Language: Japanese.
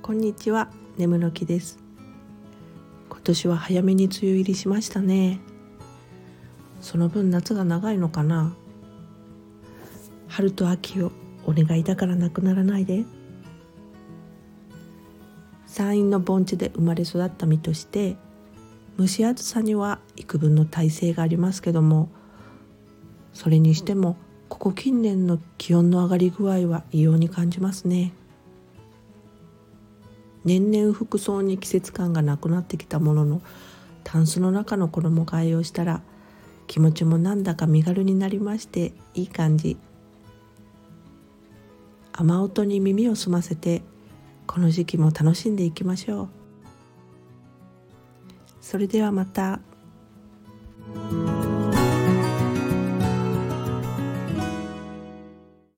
こんにちは。眠の木です。今年は早めに梅雨入りしましたね。その分夏が長いのかな。春と秋をお願いだからなくならないで。山陰の盆地で生まれ育った身として蒸し暑さには幾分の耐性がありますけどもそれにしてもここ近年の気温の上がり具合は異様に感じますね。年々服装に季節感がなくなってきたもののタンスの中の衣替えをしたら気持ちもなんだか身軽になりましていい感じ雨音に耳を澄ませてこの時期も楽しんでいきましょうそれではまた。